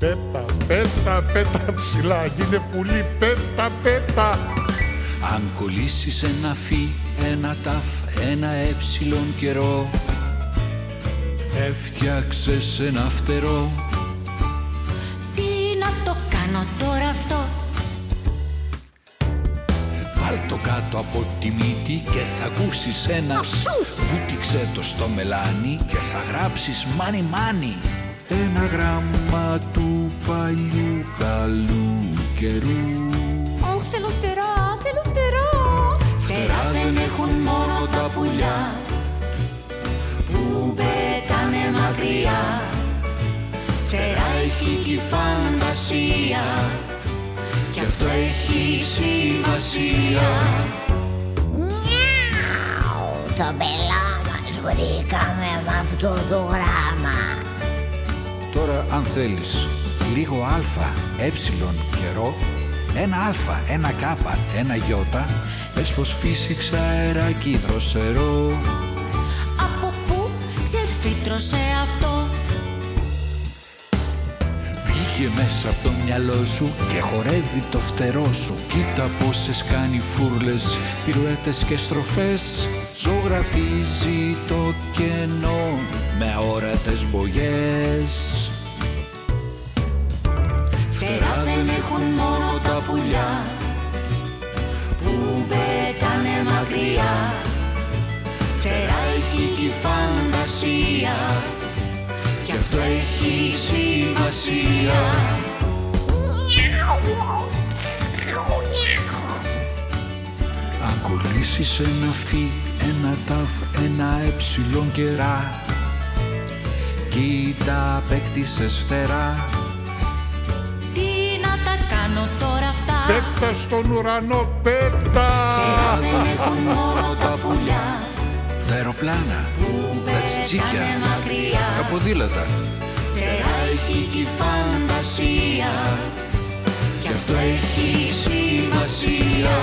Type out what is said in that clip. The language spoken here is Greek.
Πέτα, πέτα, πέτα ψηλά, γίνε πουλί, πέτα, πέτα. Αν κολλήσεις ένα φι, ένα ταφ, ένα έψιλον καιρό Έφτιαξες ένα φτερό. Τι να το κάνω τώρα αυτό; Βάλ το κάτω από τη μύτη και θα ακούσεις ένα Βούτυξε το στο μελάνι και θα γράψεις μάνι μάνι. Ένα γράμμα του παλιού καλού καιρού. Ωχ, θέλω φτερά, θέλω φτερά. Φτερά δεν έχουν μόνο τα πουλιά. Που πετάνε μακριά. Φτερά έχει και η φαντασία. Κι αυτό έχει σημασία. Το μπελά μας βρήκαμε με αυτό το γράμμα. Τώρα αν θέλεις λίγο αλφα, έψιλον καιρό Ένα αλφα, ένα κάπα, ένα γιώτα Πες πως φύσηξα αεράκι δροσερό. Από πού ξεφύτρωσε αυτό; Βγήκε μέσα από το μυαλό σου και χορεύει το φτερό σου. Κοίτα πόσες κάνει φούρλες, πυρουέτες και στροφές. Ζωγραφίζει το κενό με αόρατες μπογιές έχουν μόνο τα πουλιά Που πετάνε μακριά. Φτερά έχει και η φαντασία Κι αυτό έχει σημασία. Αν κολλήσεις ένα φι, ένα ταφ, ένα έψιλον κερά Κοίτα απέκτησες φτερά Πέτα στον ουρανό, πέτα. Φτερά δεν έχουν μόνο τα πουλιά Τα αεροπλάνα, τα τσιτσίκια, Πετάνε μακριά τα ποδήλατα. Φτερά έχει και η φαντασία. Κι αυτό έχει σημασία